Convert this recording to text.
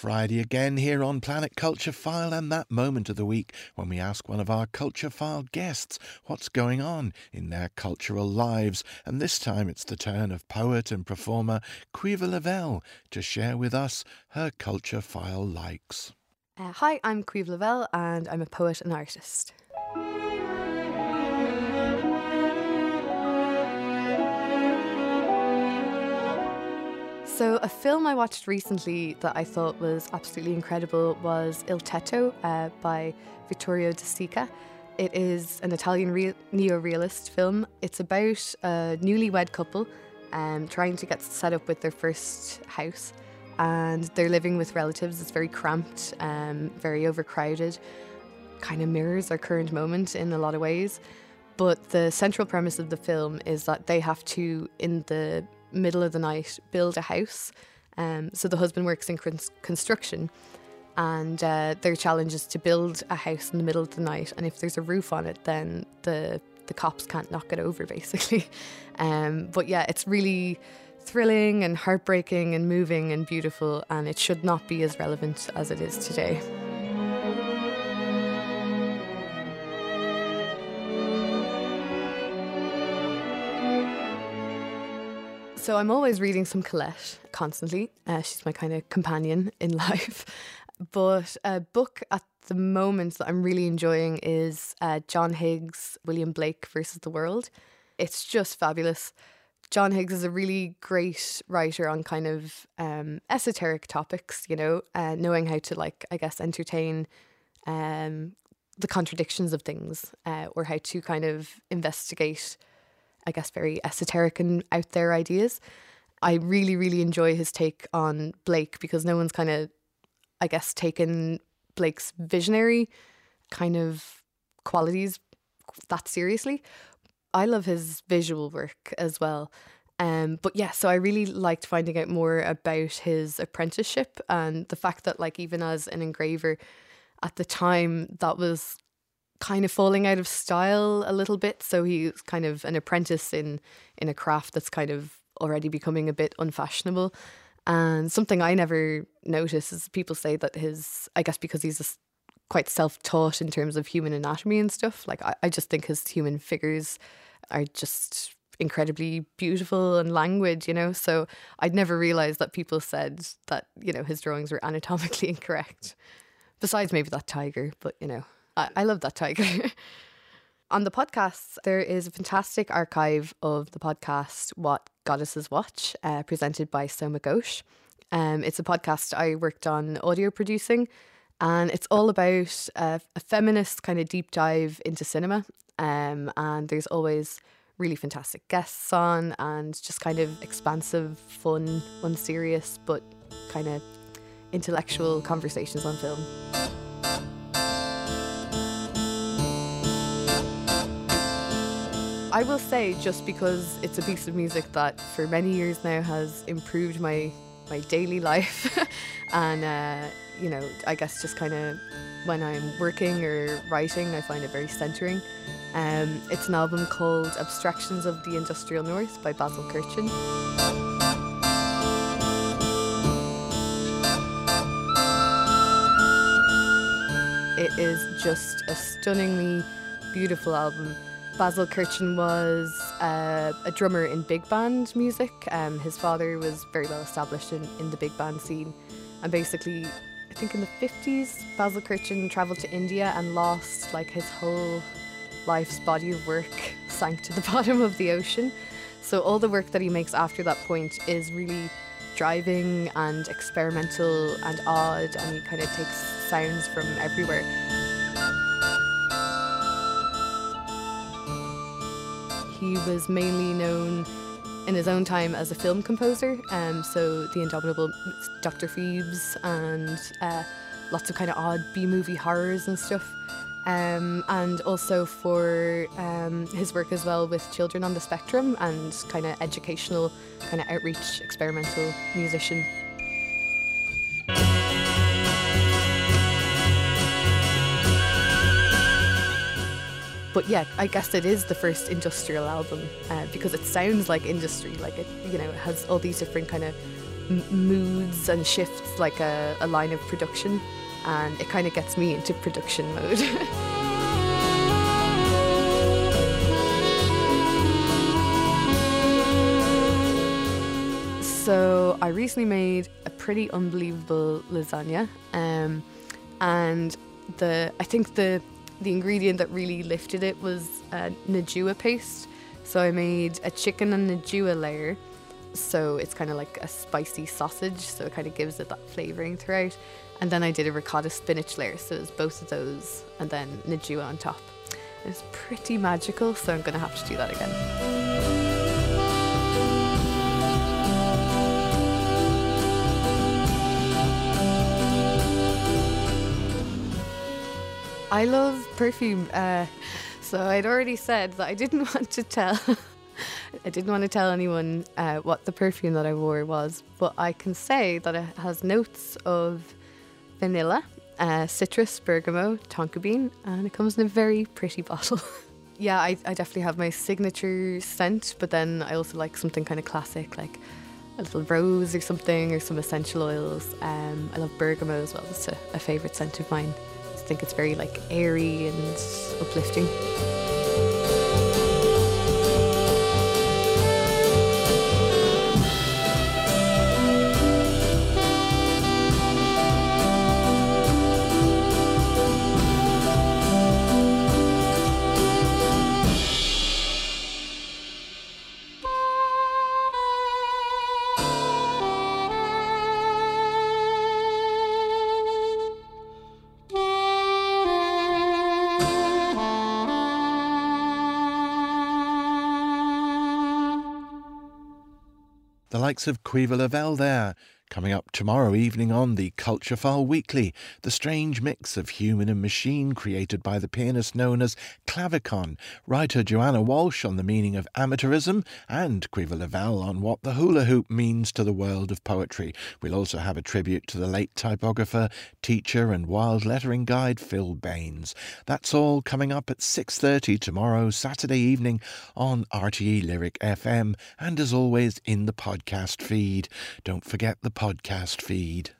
Friday again here on Planet Culture File, and that moment of the week when we ask one of our Culture File guests what's going on in their cultural lives. And this time it's the turn of poet and performer Caoimhe Lavelle to share with us her Culture File likes. Uh, hi, I'm Caoimhe Lavelle, and I'm a poet and artist. So, a film I watched recently that I thought was absolutely incredible was Il Tetto uh, by Vittorio De Sica. It is an Italian re- neo realist film. It's about a newlywed couple um, trying to get set up with their first house, and they're living with relatives. It's very cramped, um, very overcrowded, kind of mirrors our current moment in a lot of ways. But the central premise of the film is that they have to, in the middle of the night build a house. Um, so the husband works in construction, and uh, their challenge is to build a house in the middle of the night. And if there's a roof on it, then the the cops can't knock it over, basically. Um, but yeah, it's really thrilling and heartbreaking and moving and beautiful, and it should not be as relevant as it is today. So I'm always reading some Colette constantly. Uh, she's my kind of companion in life. But a book at the moment that I'm really enjoying is uh, John Higgs, William Blake versus the World. It's just fabulous. John Higgs is a really great writer on kind of um, esoteric topics, you know, uh, knowing how to, like, I guess, entertain um, the contradictions of things uh, or how to kind of investigate I guess, very esoteric and out there ideas. I really, really enjoy his take on Blake because no one's kind of, I guess, taken Blake's visionary kind of qualities that seriously. I love his visual work as well. Um, but yeah, so I really liked finding out more about his apprenticeship and the fact that, like, even as an engraver at the time, that was kind of falling out of style a little bit. So he's kind of an apprentice in in a craft that's kind of already becoming a bit unfashionable. And something I never notice is people say that his, I guess because he's a, quite self taught in terms of human anatomy and stuff. Like I, I just think his human figures are just incredibly beautiful and languid, you know. So I'd never realized that people said that, you know, his drawings were anatomically incorrect. Besides maybe that tiger, but you know. I, I love that tiger. On the podcast, there is a fantastic archive of the podcast What Goddesses Watch, uh, presented by Soma Ghosh. Um, it's a podcast I worked on audio producing, and it's all about uh, a feminist kind of deep dive into cinema. Um, and there's always really fantastic guests on, and just kind of expansive, fun, unserious, but kind of intellectual conversations on film. I will say, just because it's a piece of music that for many years now has improved my my daily life, and uh, you know, I guess just kind of when I'm working or writing, I find it very centering. Um, it's an album called Abstractions of the Industrial North by Basil Kirchin. It is just a stunningly beautiful album Basil Kirchin was uh, a drummer in big band music. Um, his father was very well established in, in the big band scene. And basically, I think in the 50s, Basil Kirchin travelled to India and lost like his whole life's body of work sank to the bottom of the ocean. So all the work that he makes after that point is really driving and experimental and odd, and he kind of takes sounds from everywhere. Was mainly known in his own time as a film composer, um, so The Indomitable Dr. Phibes and uh, lots of kind of odd B movie horrors and stuff. Um, and also for um, his work as well with children on the spectrum and kind of educational, kind of outreach, experimental musician. But yeah, I guess it is the first industrial album uh, because it sounds like industry. Like it, you know, it has all these different kind of moods and shifts like a, a line of production, and it kind of gets me into production mode. So I recently made a pretty unbelievable lasagna, um, and the I think the the ingredient that really lifted it was uh, Nduja paste. So I made a chicken and Nduja layer, so it's kind of like a spicy sausage, so it kind of gives it that flavouring throughout. And then I did a ricotta spinach layer, so it's both of those, and then Nduja on top. It's pretty magical, so I'm gonna have to do that again. I love perfume. Uh, so I'd already said that I didn't want to tell. I didn't want to tell anyone uh, what the perfume that I wore was, but I can say that it has notes of vanilla, uh, citrus, bergamot, tonka bean, and it comes in a very pretty bottle. yeah, I, I definitely have my signature scent, but then I also like something kind of classic, like a little rose or something, or some essential oils. Um, I love bergamot as well. It's a, a favourite scent of mine think it's very like airy and uplifting. The likes of Caoimhe Lavelle there, Coming up tomorrow evening on the Culture File Weekly, the strange mix of human and machine created by the pianist known as Clavicon, writer Joanna Walsh on the meaning of amateurism, and Caoimhe Lavelle on what the hula hoop means to the world of poetry. We'll also have a tribute to the late typographer, teacher and wild lettering guide Phil Baines. That's all coming up at 6.30 tomorrow, Saturday evening on RTE Lyric FM, and as always in the podcast feed. Don't forget the podcast feed.